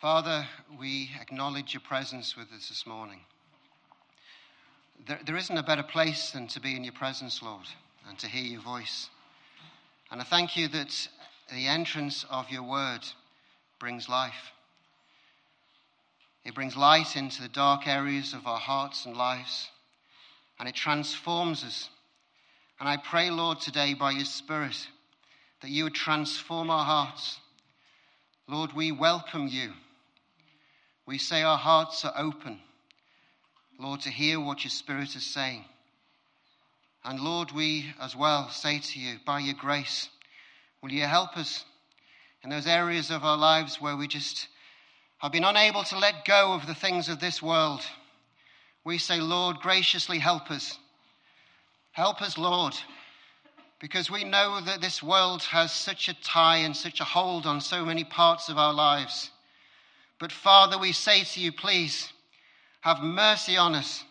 Father, we acknowledge your presence with us this morning. There, there isn't a better place than to be in your presence, Lord, and to hear your voice. And I thank you that the entrance of your word brings life. It brings light into the dark areas of our hearts and lives, and it transforms us. And I pray, Lord, today by your Spirit, that you would transform our hearts. Lord, we welcome you. We say our hearts are open, Lord, to hear what your Spirit is saying. And Lord, we as well say to you, by your grace, will you help us in those areas of our lives where we just have been unable to let go of the things of this world? We say, Lord, graciously help us. Help us, Lord, because we know that this world has such a tie and such a hold on so many parts of our lives. But Father, we say to you, please have mercy on us.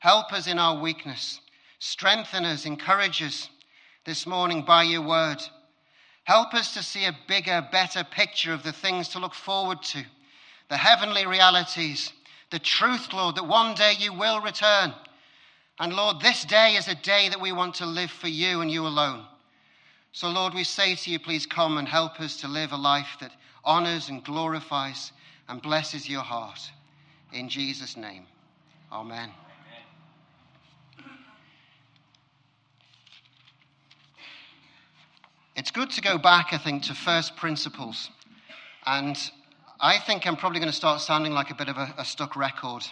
Help us in our weakness. Strengthen us, encourage us this morning by your word. Help us to see a bigger, better picture of the things to look forward to, the heavenly realities, the truth, Lord, that one day you will return. And Lord, this day is a day that we want to live for you and you alone. So, Lord, we say to you, please come and help us to live a life that honors and glorifies and blesses your heart. In Jesus' name, amen. It's good to go back, I think, to first principles. And I think I'm probably going to start sounding like a bit of a, a stuck record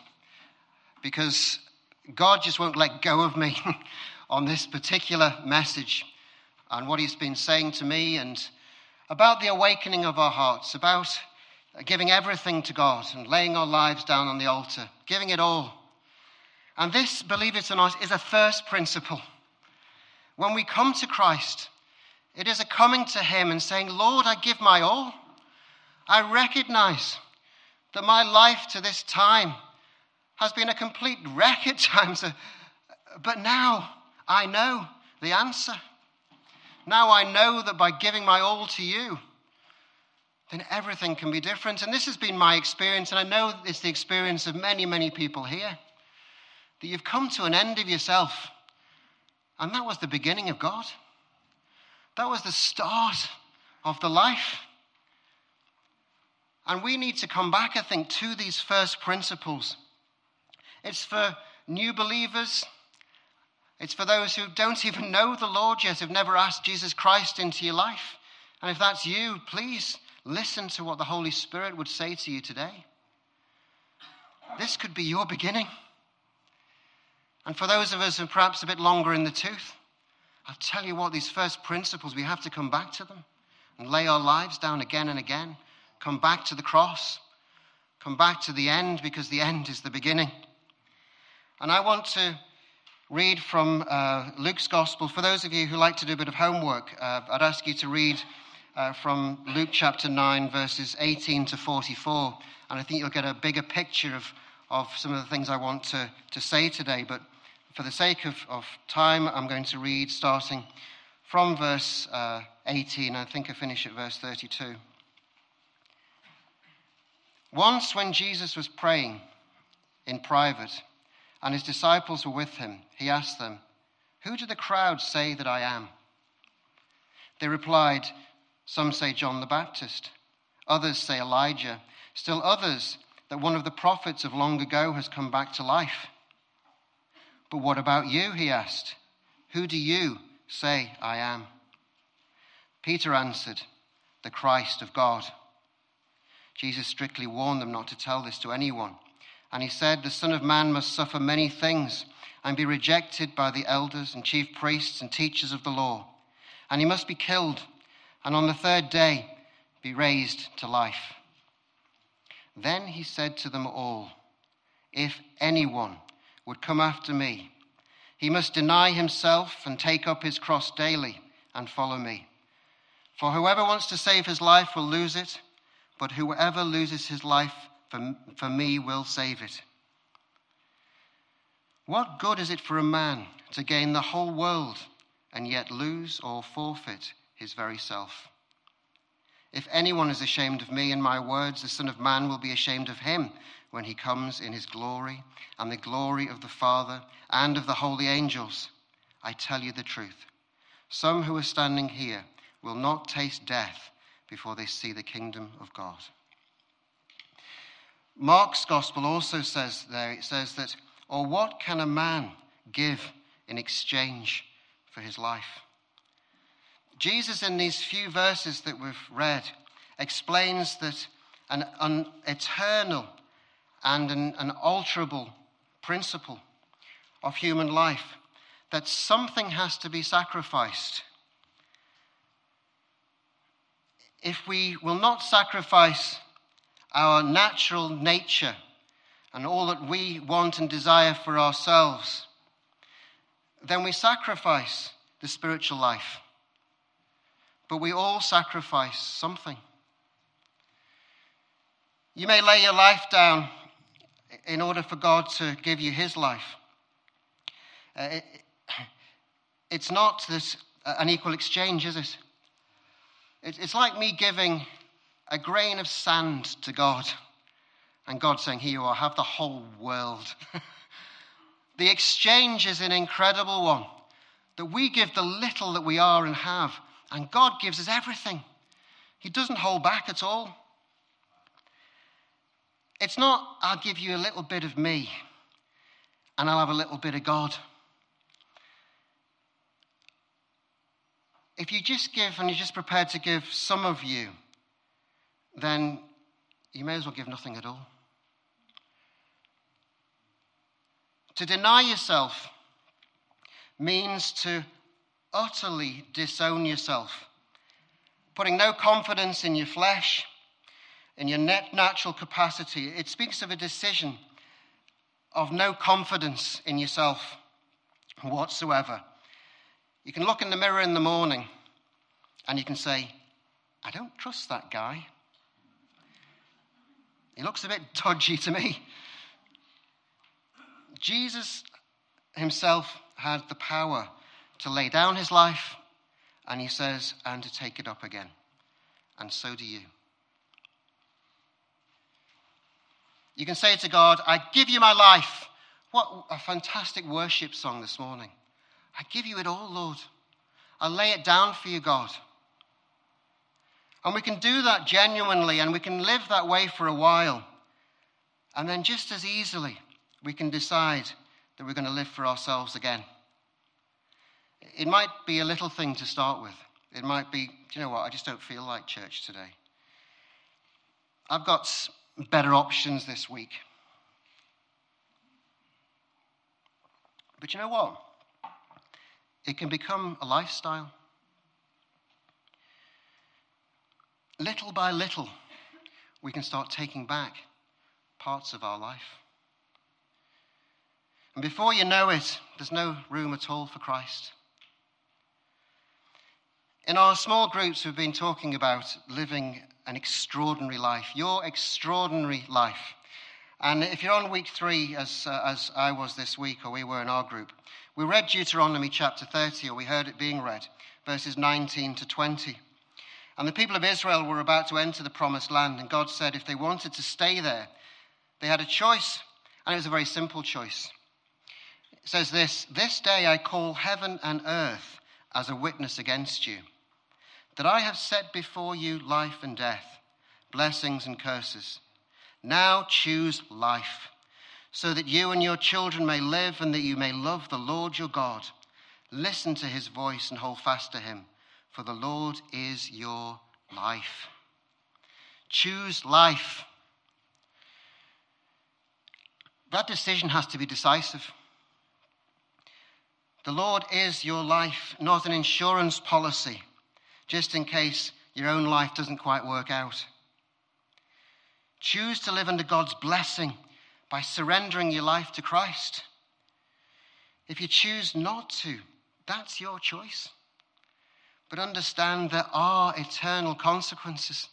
because God just won't let go of me on this particular message and what He's been saying to me and about the awakening of our hearts, about giving everything to God and laying our lives down on the altar, giving it all. And this, believe it or not, is a first principle. When we come to Christ, it is a coming to Him and saying, Lord, I give my all. I recognize that my life to this time has been a complete wreck at times, but now I know the answer. Now I know that by giving my all to you, then everything can be different. And this has been my experience, and I know it's the experience of many, many people here that you've come to an end of yourself. And that was the beginning of God. That was the start of the life. And we need to come back, I think, to these first principles. It's for new believers. It's for those who don't even know the Lord yet, who've never asked Jesus Christ into your life. And if that's you, please Listen to what the Holy Spirit would say to you today. This could be your beginning. And for those of us who are perhaps a bit longer in the tooth, I'll tell you what, these first principles, we have to come back to them and lay our lives down again and again. Come back to the cross. Come back to the end because the end is the beginning. And I want to read from uh, Luke's Gospel. For those of you who like to do a bit of homework, uh, I'd ask you to read uh, from Luke chapter 9, verses 18 to 44. And I think you'll get a bigger picture of, of some of the things I want to, to say today. But for the sake of, of time, I'm going to read starting from verse uh, 18. I think I finish at verse 32. Once, when Jesus was praying in private and his disciples were with him, he asked them, Who do the crowd say that I am? They replied, some say John the Baptist, others say Elijah, still others that one of the prophets of long ago has come back to life. But what about you? He asked. Who do you say I am? Peter answered, The Christ of God. Jesus strictly warned them not to tell this to anyone. And he said, The Son of Man must suffer many things and be rejected by the elders and chief priests and teachers of the law. And he must be killed and on the third day be raised to life. Then he said to them all, If anyone would come after me, he must deny himself and take up his cross daily and follow me. For whoever wants to save his life will lose it, but whoever loses his life for, for me will save it. What good is it for a man to gain the whole world and yet lose or forfeit his very self. If anyone is ashamed of me and my words, the Son of Man will be ashamed of him when he comes in his glory and the glory of the Father and of the holy angels. I tell you the truth. Some who are standing here will not taste death before they see the kingdom of God. Mark's gospel also says there, it says that, or what can a man give in exchange for his life? Jesus, in these few verses that we've read, explains that an, an eternal and an, an alterable principle of human life that something has to be sacrificed. If we will not sacrifice our natural nature and all that we want and desire for ourselves, then we sacrifice the spiritual life. But we all sacrifice something. You may lay your life down in order for God to give you his life. Uh, it, it's not this, uh, an equal exchange, is it? it? It's like me giving a grain of sand to God and God saying, Here you are, have the whole world. the exchange is an incredible one that we give the little that we are and have and God gives us everything. He doesn't hold back at all. It's not, I'll give you a little bit of me and I'll have a little bit of God. If you just give and you're just prepared to give some of you, then you may as well give nothing at all. To deny yourself means to utterly disown yourself, putting no confidence in your flesh, in your net natural capacity. It speaks of a decision of no confidence in yourself whatsoever. You can look in the mirror in the morning and you can say, I don't trust that guy. He looks a bit dodgy to me. Jesus himself had the power to lay down his life, and he says, and to take it up again. And so do you. You can say to God, I give you my life. What a fantastic worship song this morning. I give you it all, Lord. I lay it down for you, God. And we can do that genuinely and we can live that way for a while. And then, just as easily, we can decide that we're going to live for ourselves again. It might be a little thing to start with. It might be, you know what? I just don't feel like church today. I've got better options this week. But you know what? It can become a lifestyle. Little by little, we can start taking back parts of our life. And before you know it, there's no room at all for Christ. In our small groups, we've been talking about living an extraordinary life, your extraordinary life. And if you're on week three, as, uh, as I was this week, or we were in our group, we read Deuteronomy chapter 30, or we heard it being read, verses 19 to 20. And the people of Israel were about to enter the promised land, and God said if they wanted to stay there, they had a choice, and it was a very simple choice. It says this This day I call heaven and earth as a witness against you that I have set before you life and death, blessings and curses. Now choose life, so that you and your children may live and that you may love the Lord your God. Listen to his voice and hold fast to him, for the Lord is your life. Choose life. That decision has to be decisive. The Lord is your life, not an insurance policy just in case your own life doesn't quite work out. Choose to live under God's blessing by surrendering your life to Christ. If you choose not to, that's your choice. But understand there are eternal consequences.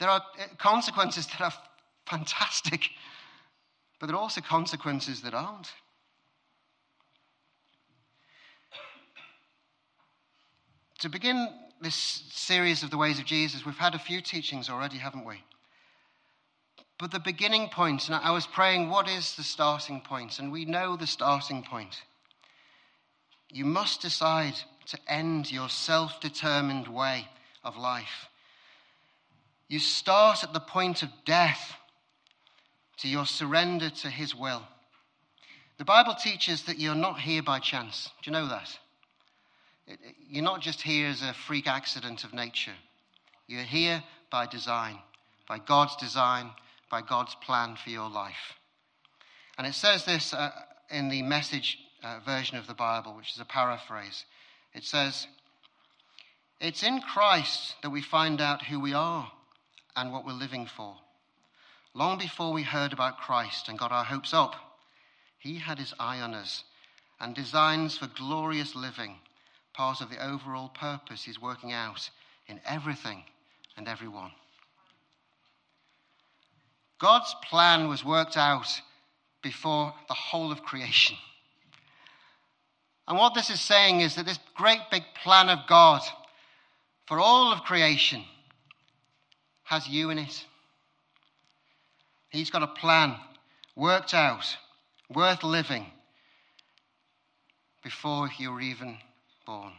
There are eh, consequences that are fantastic, but there are also consequences that aren't. To begin this series of the ways of Jesus, we've had a few teachings already, haven't we? But the beginning point, and I was praying, what is the starting point? And we know the starting point. You must decide to end your self determined way of life. You start at the point of death to your surrender to His will. The Bible teaches that you're not here by chance. Do you know that? You're not just here as a freak accident of nature. You're here by design, by God's design, by God's plan for your life. And it says this uh, in the message uh, version of the Bible, which is a paraphrase. It says, It's in Christ that we find out who we are and what we're living for. Long before we heard about Christ and got our hopes up, He had His eye on us and designs for glorious living, part of the overall purpose He's working out in everything and everyone. God's plan was worked out before the whole of creation. And what this is saying is that this great big plan of God for all of creation has you in it. He's got a plan worked out, worth living, before you were even born.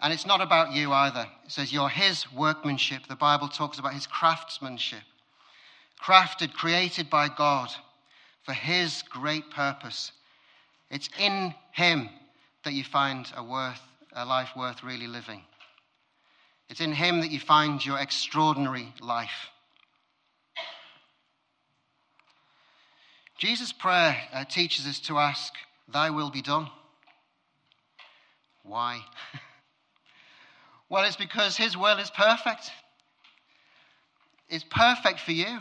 And it's not about you either. It says you're his workmanship. The Bible talks about his craftsmanship. Crafted, created by God for his great purpose. It's in him that you find a, worth, a life worth really living. It's in him that you find your extraordinary life. Jesus' prayer uh, teaches us to ask, Thy will be done. Why? well, it's because His will is perfect. It's perfect for you.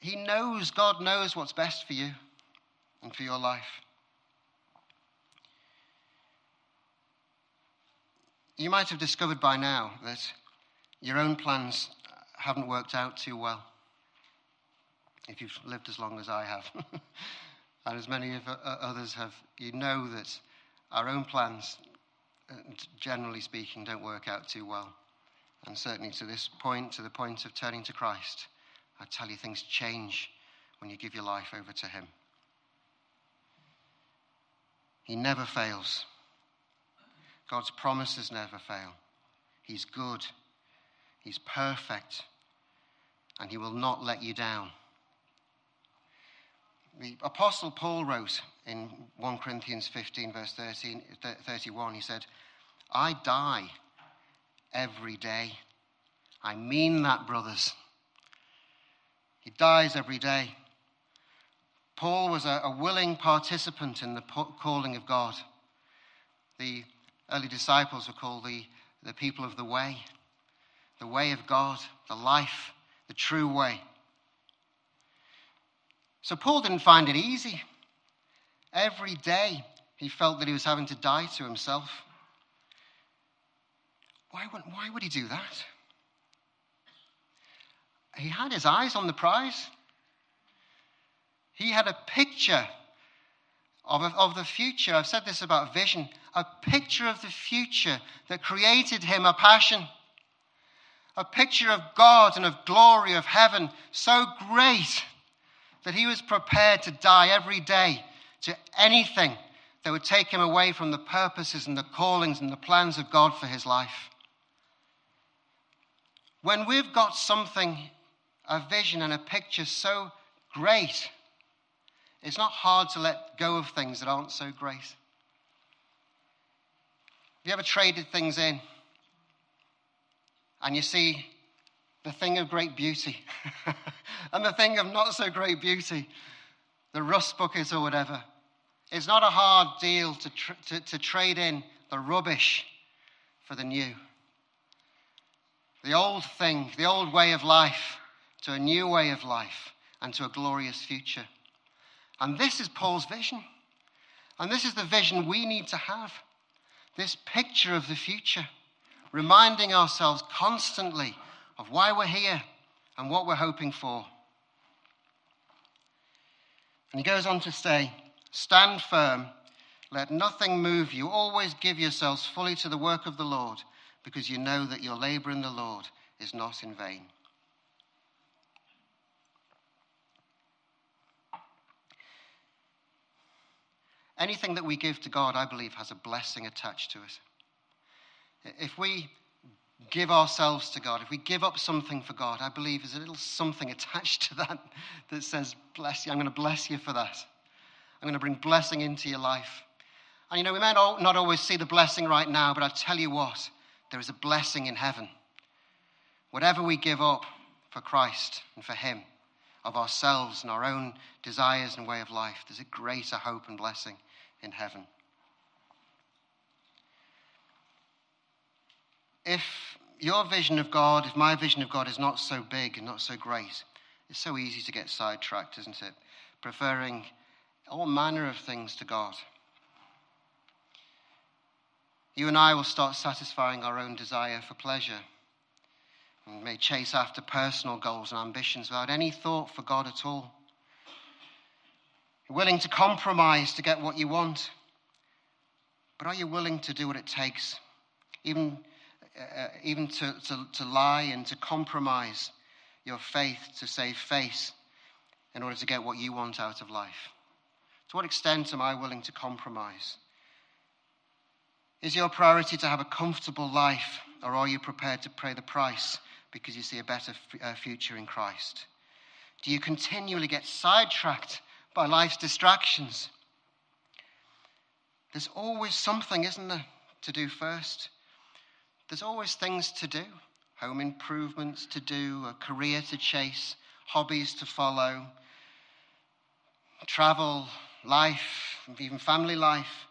He knows, God knows what's best for you and for your life. You might have discovered by now that your own plans haven't worked out too well if you've lived as long as I have, and as many of others have, you know that our own plans, uh, generally speaking, don't work out too well. And certainly to this point, to the point of turning to Christ, I tell you, things change when you give your life over to Him. He never fails. God's promises never fail. He's good. He's perfect. And He will not let you down. The Apostle Paul wrote in 1 Corinthians 15, verse 13, 31, he said, I die every day. I mean that, brothers. He dies every day. Paul was a, a willing participant in the calling of God. The early disciples were called the, the people of the way, the way of God, the life, the true way. So Paul didn't find it easy. Every day he felt that he was having to die to himself. Why would, why would he do that? He had his eyes on the prize. He had a picture of, of the future. I've said this about vision a picture of the future that created him a passion. A picture of God and of glory of heaven so great that he was prepared to die every day to anything that would take him away from the purposes and the callings and the plans of God for his life. When we've got something, a vision and a picture so great, it's not hard to let go of things that aren't so great. Have you ever traded things in and you see the thing of great beauty and the thing of not so great beauty, the rust buckets or whatever. It's not a hard deal to, tr- to, to trade in the rubbish for the new. The old thing, the old way of life, to a new way of life and to a glorious future. And this is Paul's vision. And this is the vision we need to have this picture of the future, reminding ourselves constantly of why we're here and what we're hoping for. And he goes on to say, Stand firm Let nothing move you. Always give yourselves fully to the work of the Lord, because you know that your labor in the Lord is not in vain. Anything that we give to God, I believe, has a blessing attached to it. If we give ourselves to God, if we give up something for God, I believe there's a little something attached to that that says, Bless you, I'm going to bless you for that. I'm going to bring blessing into your life. And you know, we may not always see the blessing right now, but I tell you what, there is a blessing in heaven. Whatever we give up for Christ and for Him, of ourselves and our own desires and way of life, there's a greater hope and blessing in heaven. If your vision of God, if my vision of God is not so big and not so great, it's so easy to get sidetracked, isn't it? Preferring all manner of things to God. You and I will start satisfying our own desire for pleasure. We may chase after personal goals and ambitions without any thought for God at all. You're willing to compromise to get what you want. But are you willing to do what it takes, even, uh, uh, even to, to, to lie and to compromise your faith to save face in order to get what you want out of life? To what extent am I willing to compromise? Is your priority to have a comfortable life, or are you prepared to pay the price because you see a better f- uh, future in Christ? Do you continually get sidetracked by life's distractions. There's always something, isn't there, to do first? There's always things to do home improvements to do, a career to chase, hobbies to follow, travel, life, even family life.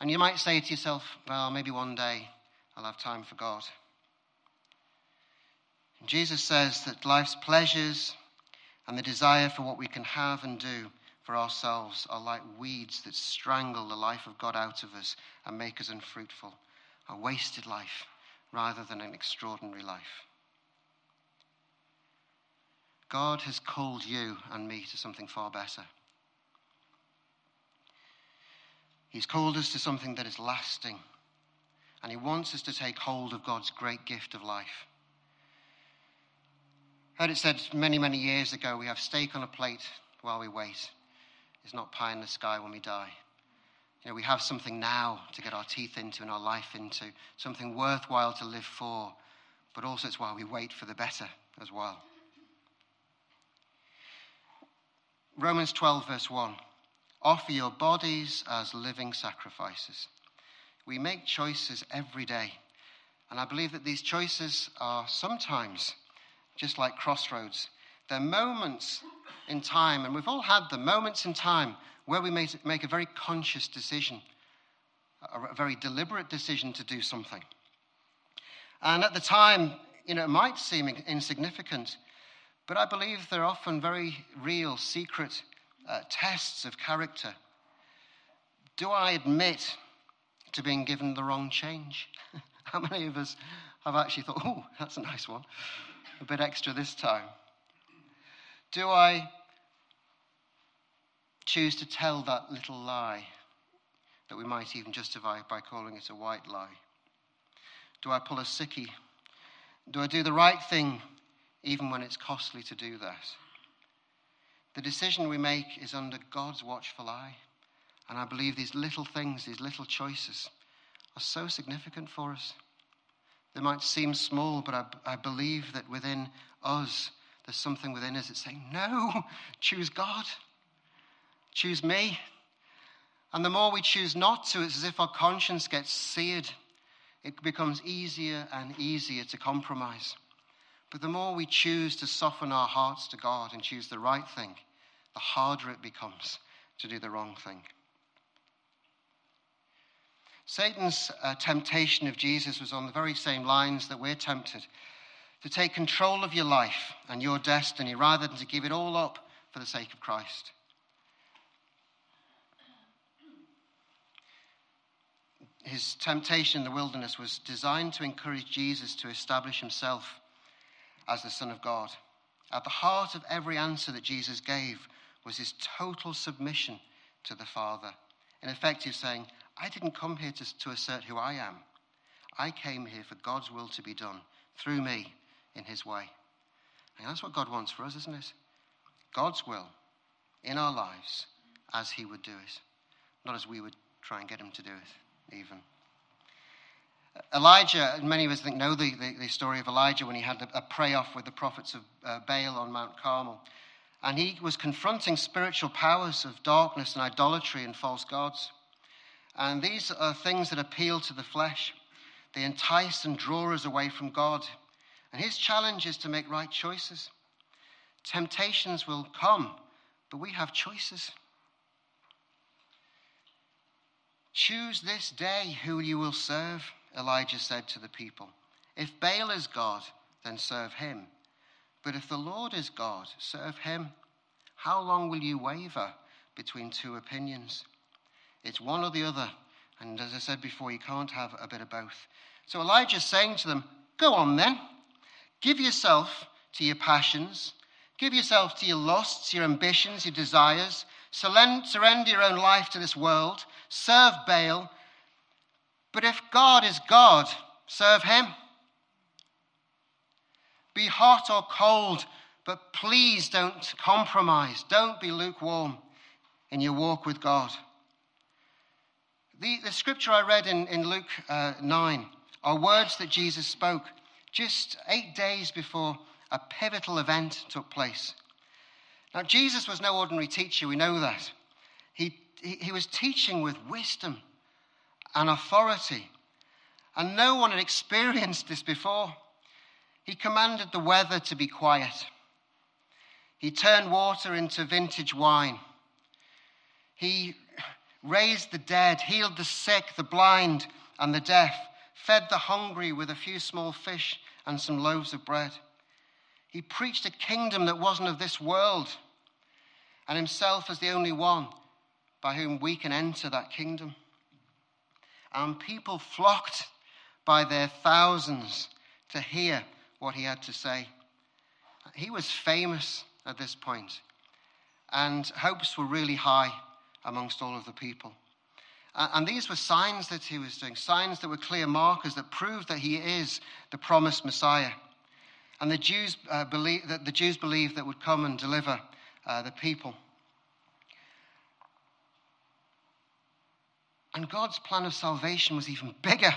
And you might say to yourself, well, maybe one day I'll have time for God. And Jesus says that life's pleasures, and the desire for what we can have and do for ourselves are like weeds that strangle the life of God out of us and make us unfruitful. A wasted life rather than an extraordinary life. God has called you and me to something far better. He's called us to something that is lasting, and He wants us to take hold of God's great gift of life. Heard it said many, many years ago we have steak on a plate while we wait. It's not pie in the sky when we die. You know, we have something now to get our teeth into and our life into, something worthwhile to live for, but also it's while we wait for the better as well. Romans 12, verse 1 Offer your bodies as living sacrifices. We make choices every day, and I believe that these choices are sometimes just like crossroads. They're moments in time, and we've all had the moments in time where we make a very conscious decision, a very deliberate decision to do something. And at the time, you know, it might seem insignificant, but I believe they're often very real, secret uh, tests of character. Do I admit to being given the wrong change? How many of us have actually thought, oh, that's a nice one? a bit extra this time? Do I choose to tell that little lie that we might even justify by calling it a white lie? Do I pull a sickie? Do I do the right thing even when it's costly to do that? The decision we make is under God's watchful eye. And I believe these little things, these little choices, are so significant for us. They might seem small, but I, I believe that within us, there's something within us that's saying, No, choose God, choose me. And the more we choose not to, it's as if our conscience gets seared. It becomes easier and easier to compromise. But the more we choose to soften our hearts to God and choose the right thing, the harder it becomes to do the wrong thing. Satan's uh, temptation of Jesus was on the very same lines that we're tempted to take control of your life and your destiny rather than to give it all up for the sake of Christ. His temptation in the wilderness was designed to encourage Jesus to establish himself as the Son of God. At the heart of every answer that Jesus gave was his total submission to the Father In effect, he's saying, I didn't come here to, to assert who I am. I came here for God's will to be done through me in his way. And that's what God wants for us, isn't it? God's will in our lives as he would do it, not as we would try and get him to do it, even. Elijah, many of us think know the, the, the story of Elijah when he had a, a pray off with the prophets of uh, Baal on Mount Carmel. And he was confronting spiritual powers of darkness and idolatry and false gods. And these are things that appeal to the flesh. They entice and draw us away from God. And his challenge is to make right choices. Temptations will come, but we have choices. Choose this day who you will serve, Elijah said to the people. If Baal is God, then serve him. But if the Lord is God, serve him. How long will you waver between two opinions? It's one or the other. And as I said before, you can't have a bit of both. So Elijah's saying to them, Go on then. Give yourself to your passions. Give yourself to your lusts, your ambitions, your desires. Surrender your own life to this world. Serve Baal. But if God is God, serve him. Be hot or cold, but please don't compromise. Don't be lukewarm in your walk with God. The, the scripture I read in, in Luke uh, 9 are words that Jesus spoke just eight days before a pivotal event took place. Now, Jesus was no ordinary teacher, we know that. He, he, was teaching with wisdom and authority, and no one had experienced this before. He commanded the weather to be quiet. He turned water into vintage wine. He raised the dead, healed the sick, the blind, and the deaf, fed the hungry with a few small fish and some loaves of bread. He preached a kingdom that wasn't of this world, and himself as the only one by whom we can enter that kingdom. And people flocked by their thousands to hear what he had to say. He was famous at this point, and hopes were really high amongst all of the people. And these were signs that he was doing, signs that were clear markers that proved that he is the promised Messiah. And the Jews uh, believe that the Jews believed that would come and deliver uh, the people. And God's plan of salvation was even bigger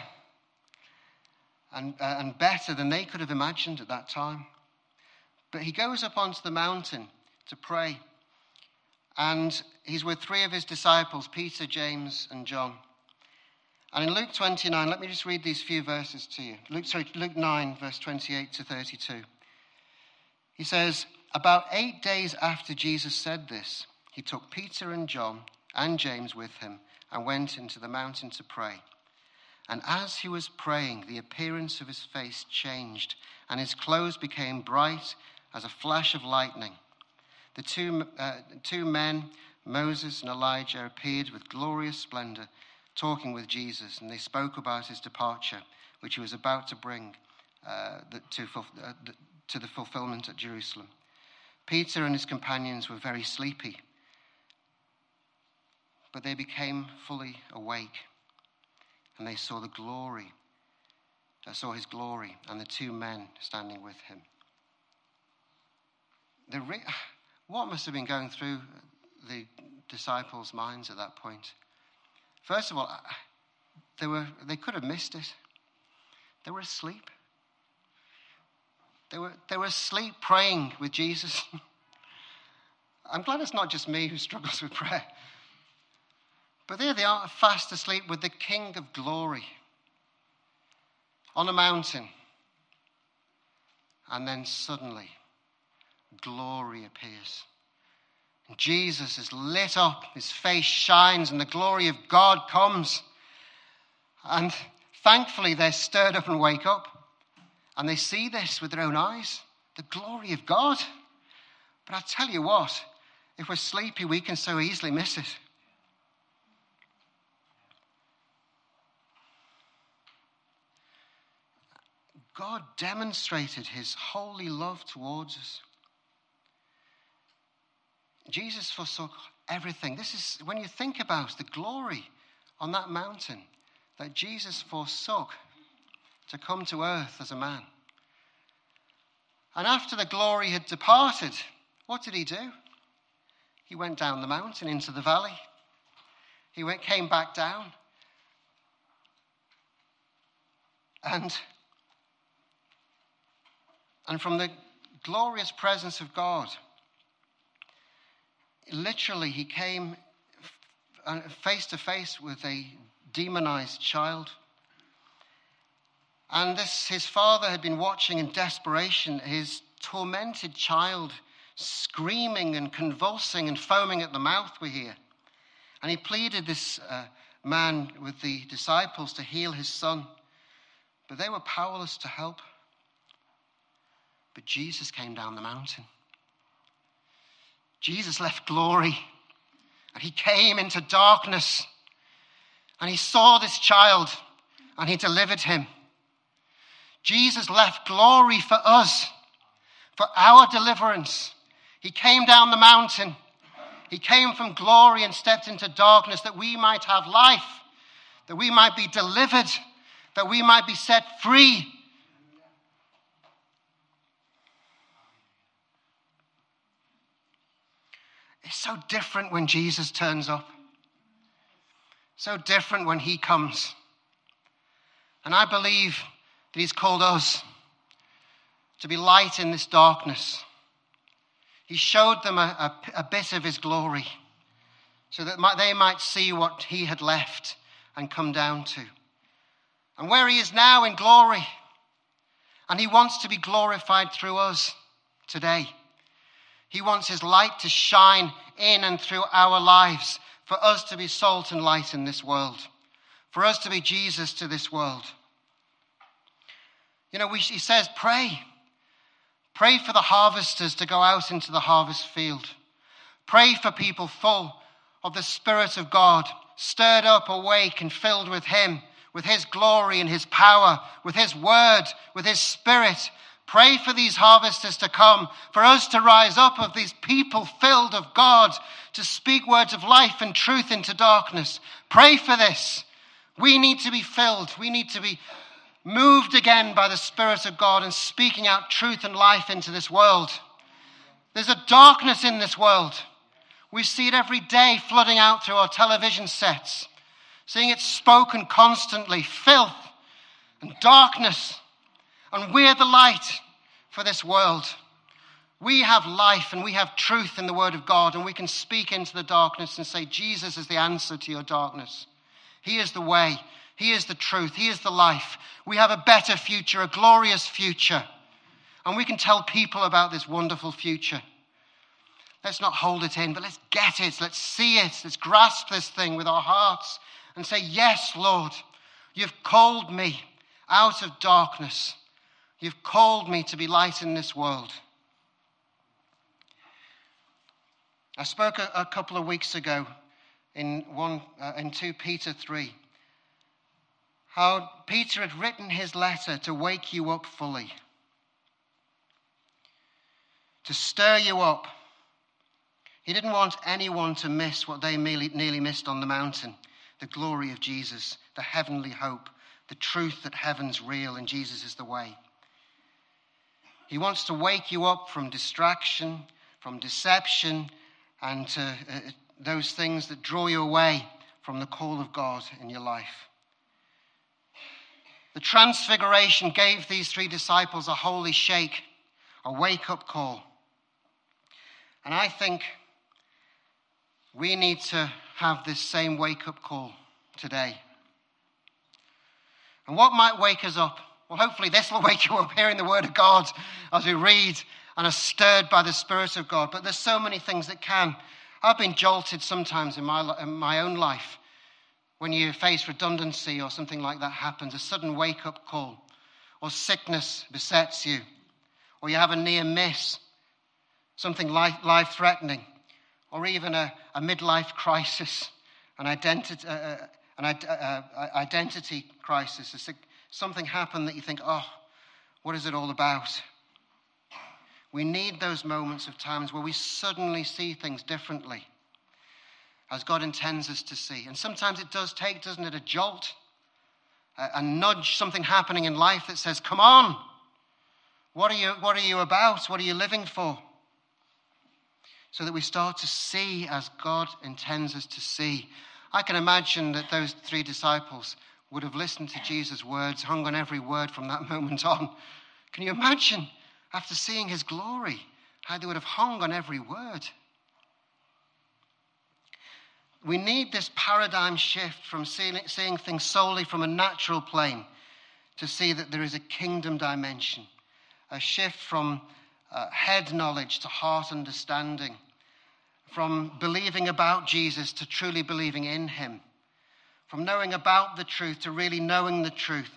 and, uh, and better than they could have imagined at that time. But he goes up onto the mountain to pray. And he's with three of his disciples, Peter, James, and John. And in Luke 29, let me just read these few verses to you. Luke, sorry, Luke 9, verse 28 to 32. He says, About eight days after Jesus said this, he took Peter and John and James with him and went into the mountain to pray. And as he was praying, the appearance of his face changed, and his clothes became bright as a flash of lightning. The two, uh, two men, Moses and Elijah, appeared with glorious splendor, talking with Jesus, and they spoke about his departure, which he was about to bring uh, the, to, uh, the, to the fulfillment at Jerusalem. Peter and his companions were very sleepy, but they became fully awake, and they saw the glory, uh, saw his glory, and the two men standing with him. The re- what must have been going through the disciples' minds at that point? First of all, they, were, they could have missed it. They were asleep. They were, they were asleep praying with Jesus. I'm glad it's not just me who struggles with prayer. But there they are, fast asleep with the King of glory on a mountain. And then suddenly, glory appears. And Jesus is lit up, his face shines, and the glory of God comes. And thankfully, they're stirred up and wake up. And they see this with their own eyes the glory of God. But I tell you what, if we're sleepy, we can so easily miss it. God demonstrated his holy love towards us. Jesus forsook everything. This is when you think about the glory on that mountain that Jesus forsook to come to earth as a man. And after the glory had departed, what did he do? He went down the mountain into the valley. He went, came back down. And, and from the glorious presence of God, literally, he came face to face with a demonized child. And this, his father had been watching in desperation his tormented child screaming and convulsing and foaming at the mouth, we hear. And he pleaded this uh, man with the disciples to heal his son, but they were powerless to help. But Jesus came down the mountain. Jesus left glory and he came into darkness and he saw this child and he delivered him. Jesus left glory for us, for our deliverance. He came down the mountain. He came from glory and stepped into darkness that we might have life, that we might be delivered, that we might be set free It's so different when Jesus turns up. So different when he comes. And I believe that he's called us to be light in this darkness. He showed them a, a, a bit of his glory so that they might see what he had left and come down to. And where he is now in glory. And he wants to be glorified through us today. He wants His light to shine in and through our lives for us to be salt and light in this world, for us to be Jesus to this world. You know, we, He says, pray. Pray for the harvesters to go out into the harvest field. Pray for people full of the Spirit of God, stirred up, awake, and filled with Him, with His glory and His power, with His word, with His Spirit, Pray for these harvesters to come, for us to rise up of these people filled of God, to speak words of life and truth into darkness. Pray for this. We need to be filled. We need to be moved again by the Spirit of God and speaking out truth and life into this world. There's a darkness in this world. We see it every day flooding out through our television sets, seeing it spoken constantly filth and darkness. And we're the light for this world. We have life and we have truth in the Word of God, and we can speak into the darkness and say, Jesus is the answer to your darkness. He is the way, He is the truth, He is the life. We have a better future, a glorious future. And we can tell people about this wonderful future. Let's not hold it in, but let's get it. Let's see it. Let's grasp this thing with our hearts and say, Yes, Lord, you've called me out of darkness You've called me to be light in this world. I spoke a, a couple of weeks ago in, one, uh, in 2 Peter 3 how Peter had written his letter to wake you up fully, to stir you up. He didn't want anyone to miss what they nearly missed on the mountain the glory of Jesus, the heavenly hope, the truth that heaven's real and Jesus is the way. He wants to wake you up from distraction, from deception, and to, uh, those things that draw you away from the call of God in your life. The transfiguration gave these three disciples a holy shake, a wake up call. And I think we need to have this same wake up call today. And what might wake us up? Well, hopefully, this will wake you up hearing the word of God as we read and are stirred by the Spirit of God. But there's so many things that can. I've been jolted sometimes in my, in my own life when you face redundancy or something like that happens, a sudden wake up call, or sickness besets you, or you have a near miss, something life threatening, or even a, a midlife crisis, an identity, uh, uh an uh, uh, identity crisis, a something happened that you think, oh, what is it all about? We need those moments of times where we suddenly see things differently. as God intends us to see. And sometimes it does take, doesn't it, a jolt, a, a nudge, something happening in life that says, Come on, what are, you, what are you about? What are you living for? So that we start to see as God intends us to see. I can imagine that those three disciples would have listened to Jesus' words, hung on every word from that moment on. Can you imagine, after seeing his glory, how they would have hung on every word? We need this paradigm shift from seeing, things solely from a natural plane to see that there is a kingdom dimension, a shift from uh, head knowledge to heart understanding, from believing about Jesus to truly believing in him, from knowing about the truth to really knowing the truth,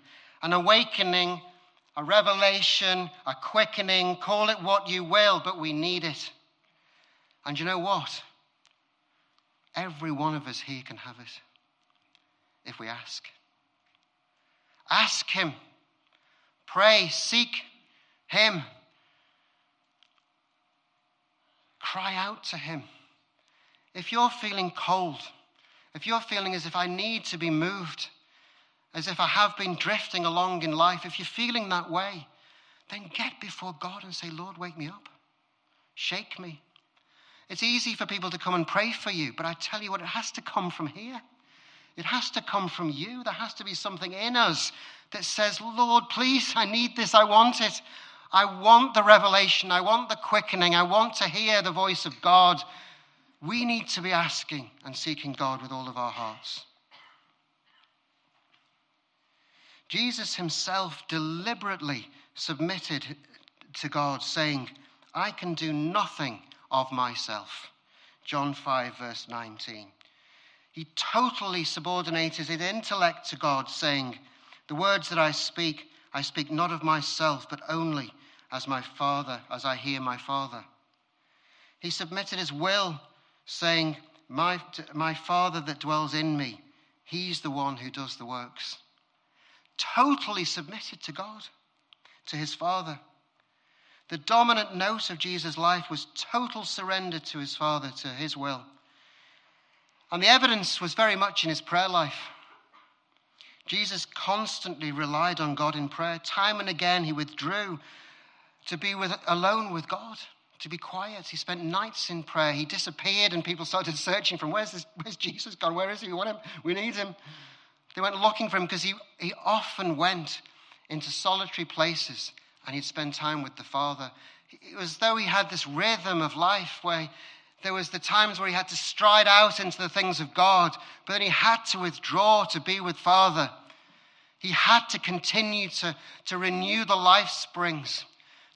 an awakening, a revelation, a quickening, call it what you will, but we need it. And you know what? Every one of us here can have it if we ask. Ask Him. Pray. Seek Him. Cry out to Him. If you're feeling cold, if you're feeling as if I need to be moved, as if I have been drifting along in life, if you're feeling that way, then get before God and say, Lord, wake me up. Shake me. It's easy for people to come and pray for you, but I tell you what, it has to come from here. It has to come from you. There has to be something in us that says, Lord, please, I need this. I want it. I want the revelation. I want the quickening. I want to hear the voice of God. We need to be asking and seeking God with all of our hearts. Jesus himself deliberately submitted to God, saying, I can do nothing of myself. John 5, verse 19. He totally subordinated his intellect to God, saying, The words that I speak, I speak not of myself, but only as my Father, as I hear my Father. He submitted his will, saying, My, my Father that dwells in me, he's the one who does the works. Totally submitted to God, to his Father. The dominant note of Jesus' life was total surrender to his Father, to his will. And the evidence was very much in his prayer life. Jesus constantly relied on God in prayer. Time and again, he withdrew to be with, alone with God, to be quiet. He spent nights in prayer. He disappeared, and people started searching for him. Where's, this, where's Jesus gone? Where is he? We want him. We need him. They went looking for him because he, he often went into solitary places and he'd spend time with the Father. It was as though he had this rhythm of life where there was the times where he had to stride out into the things of God, but then he had to withdraw to be with Father. He had to continue to, to renew the life springs,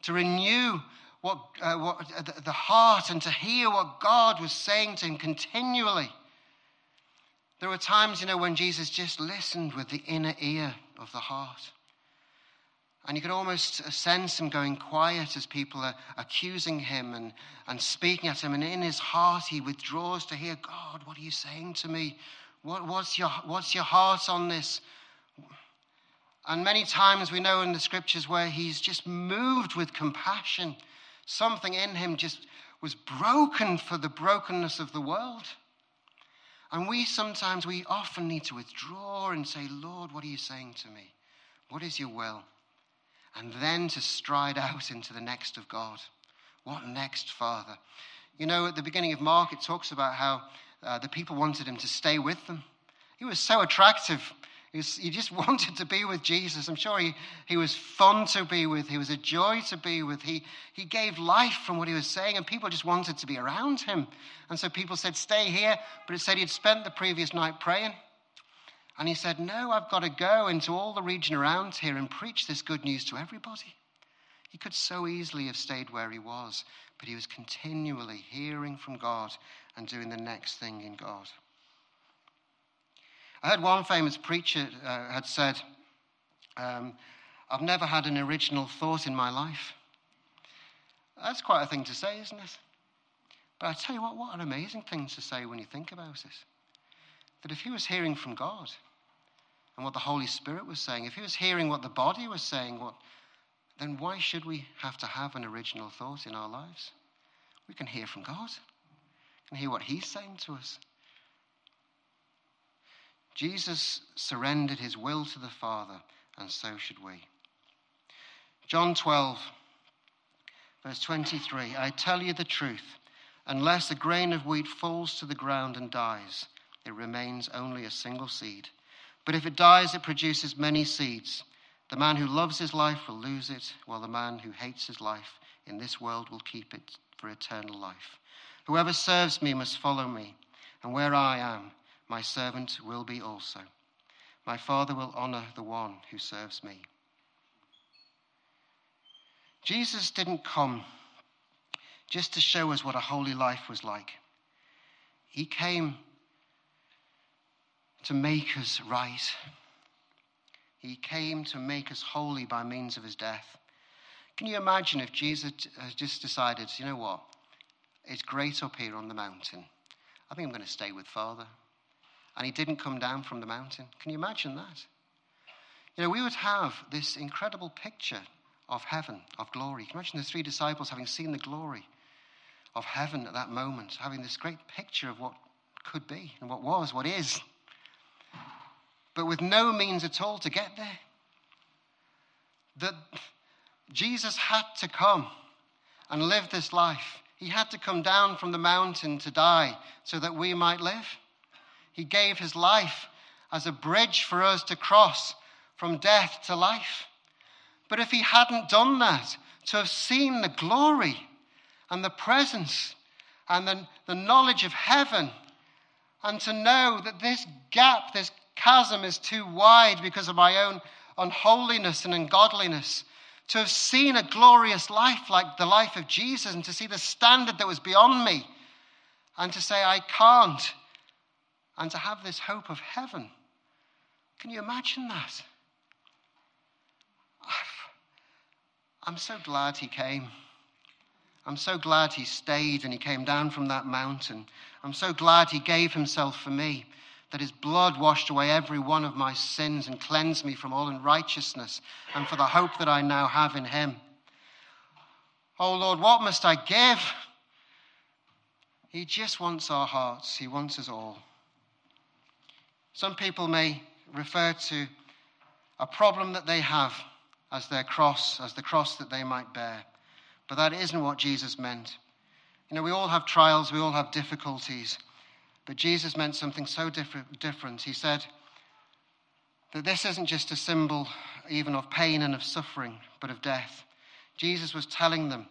to renew what, uh, what, uh, the heart, and to hear what God was saying to him continually. There were times, you know, when Jesus just listened with the inner ear of the heart. And you could almost sense him going quiet as people are accusing him and, and speaking at him. And in his heart, he withdraws to hear, God, what are you saying to me? What, what's, your, what's your heart on this? And many times we know in the scriptures where he's just moved with compassion. Something in him just was broken for the brokenness of the world. And we sometimes, we often need to withdraw and say, Lord, what are you saying to me? What is your will? and then to stride out into the next of God. What next, Father? You know, at the beginning of Mark, it talks about how uh, the people wanted him to stay with them. He was so attractive. He, was, he, just wanted to be with Jesus. I'm sure he, he was fun to be with. He was a joy to be with. He, he gave life from what he was saying, and people just wanted to be around him. And so people said, Stay here. But it said he'd spent the previous night praying. And he said, No, I've got to go into all the region around here and preach this good news to everybody. He could so easily have stayed where he was, but he was continually hearing from God and doing the next thing in God. I heard one famous preacher uh, had said, um, I've never had an original thought in my life. That's quite a thing to say, isn't it? But I tell you what, what an amazing thing to say when you think about it. That if he was hearing from God, and what the Holy Spirit was saying, if he was hearing what the body was saying, what, then why should we have to have an original thought in our lives? We can hear from God, we can hear what he's saying to us. Jesus surrendered his will to the Father, and so should we. John 12, verse 23 I tell you the truth, unless a grain of wheat falls to the ground and dies, it remains only a single seed. But if it dies, it produces many seeds. The man who loves his life will lose it, while the man who hates his life in this world will keep it for eternal life. Whoever serves me must follow me, and where I am, my servant will be also. My Father will honor the one who serves me. Jesus didn't come just to show us what a holy life was like. He came to make us right. He came to make us holy by means of his death. Can you imagine if Jesus has just decided, you know what? It's great up here on the mountain. I think I'm going to stay with Father. And he didn't come down from the mountain. Can you imagine that? You know, we would have this incredible picture of heaven, of glory. Can you imagine the three disciples having seen the glory of heaven at that moment, having this great picture of what could be and what was, what is, but with no means at all to get there. That Jesus had to come and live this life. He had to come down from the mountain to die so that we might live. He gave his life as a bridge for us to cross from death to life. But if he hadn't done that, to have seen the glory and the presence and the, the knowledge of heaven, and to know that this gap, this chasm is too wide because of my own unholiness and ungodliness, to have seen a glorious life like the life of Jesus and to see the standard that was beyond me and to say, I can't, and to have this hope of heaven. Can you imagine that? I'm so glad he came. I'm so glad he stayed and he came down from that mountain. I'm so glad he gave himself for me that his blood washed away every one of my sins and cleansed me from all unrighteousness, and for the hope that I now have in him. Oh Lord, what must I give? He just wants our hearts, he wants us all. Some people may refer to a problem that they have as their cross, as the cross that they might bear. But that isn't what Jesus meant. You know, we all have trials, we all have difficulties. But Jesus meant something so different. He said that this isn't just a symbol even of pain and of suffering, but of death. Jesus was telling them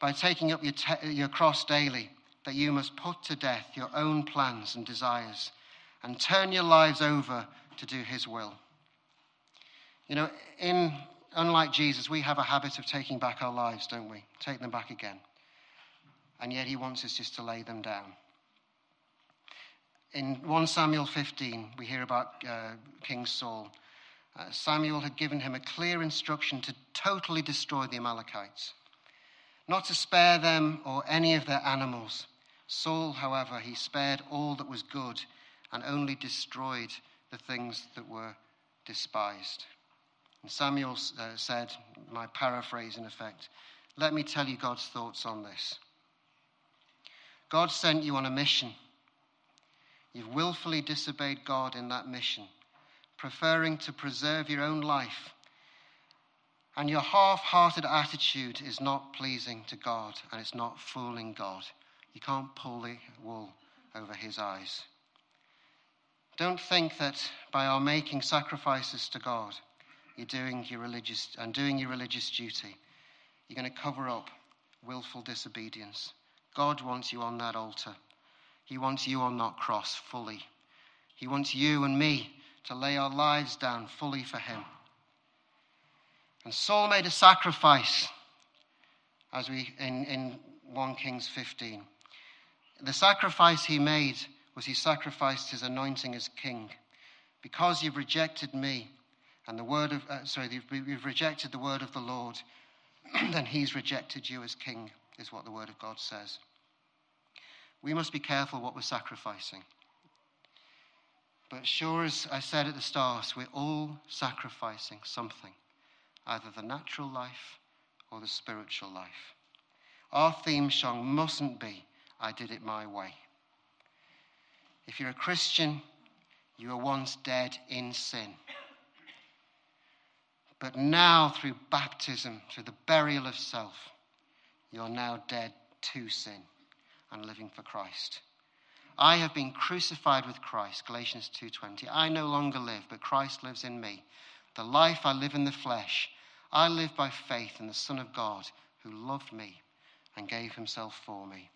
by taking up your, te- your cross daily that you must put to death your own plans and desires and turn your lives over to do his will. You know, in unlike Jesus, we have a habit of taking back our lives, don't we? Take them back again. And yet he wants us just to lay them down in 1 Samuel 15, we hear about uh, King Saul. Uh, Samuel had given him a clear instruction to totally destroy the Amalekites, not to spare them or any of their animals. Saul, however, he spared all that was good and only destroyed the things that were despised. And Samuel uh, said, my paraphrase in effect, let me tell you God's thoughts on this. God sent you on a mission You've willfully disobeyed God in that mission, preferring to preserve your own life. And your half hearted attitude is not pleasing to God and it's not fooling God. You can't pull the wool over his eyes. Don't think that by our making sacrifices to God, you're doing your religious and doing your religious duty, you're going to cover up willful disobedience. God wants you on that altar. He wants you on that cross fully. He wants you and me to lay our lives down fully for Him. And Saul made a sacrifice, as we in, in 1 Kings 15. The sacrifice he made was he sacrificed his anointing as king. Because you've rejected me and the word of, uh, sorry, you've, you've rejected the word of the Lord, then he's rejected you as king, is what the word of God says we must be careful what we're sacrificing. But sure as I said at the start, we're all sacrificing something, either the natural life or the spiritual life. Our theme song mustn't be, I did it my way. If you're a Christian, You were once dead in sin. But now, through baptism, through the burial of self, you're now dead to sin and living for Christ. I have been crucified with Christ, Galatians 2:20. I no longer live, but Christ lives in me. The life I live in the flesh, I live by faith in the Son of God who loved me and gave himself for me.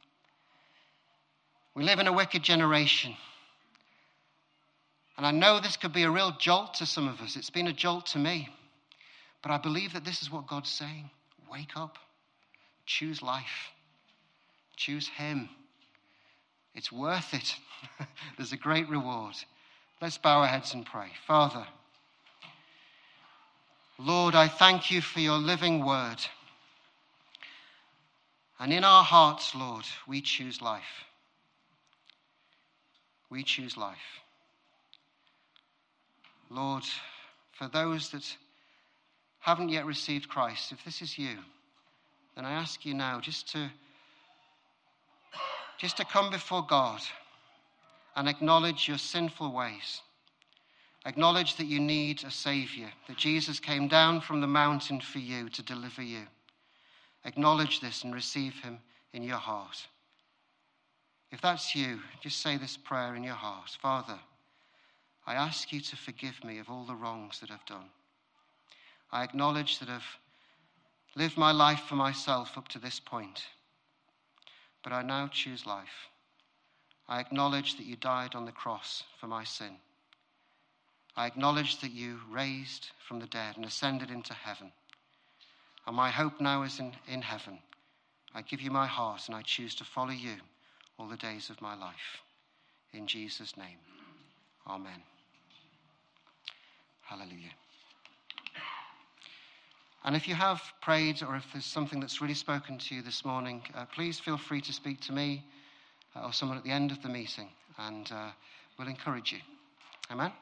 We live in a wicked generation. And I know this could be a real jolt to some of us. It's been a jolt to me. But I believe that this is what God's saying. Wake up. Choose life. Choose Him. It's worth it. There's a great reward. Let's bow our heads and pray. Father, Lord, I thank you for your living word. And in our hearts, Lord, we choose life. We choose life. Lord, for those that haven't yet received Christ, if this is you, then I ask you now just to just to come before God and acknowledge your sinful ways. Acknowledge that you need a Savior, that Jesus came down from the mountain for you to deliver you. Acknowledge this and receive Him in your heart. If that's you, just say this prayer in your heart Father, I ask you to forgive me of all the wrongs that I've done. I acknowledge that I've lived my life for myself up to this point, but I now choose life. I acknowledge that you died on the cross for my sin. I acknowledge that you raised from the dead and ascended into heaven. And my hope now is in, in heaven. I give you my heart and I choose to follow you all the days of my life. In Jesus' name, Amen. Hallelujah. And if you have prayed or if there's something that's really spoken to you this morning, uh, please feel free to speak to me uh, or someone at the end of the meeting, and uh, we'll encourage you. Amen.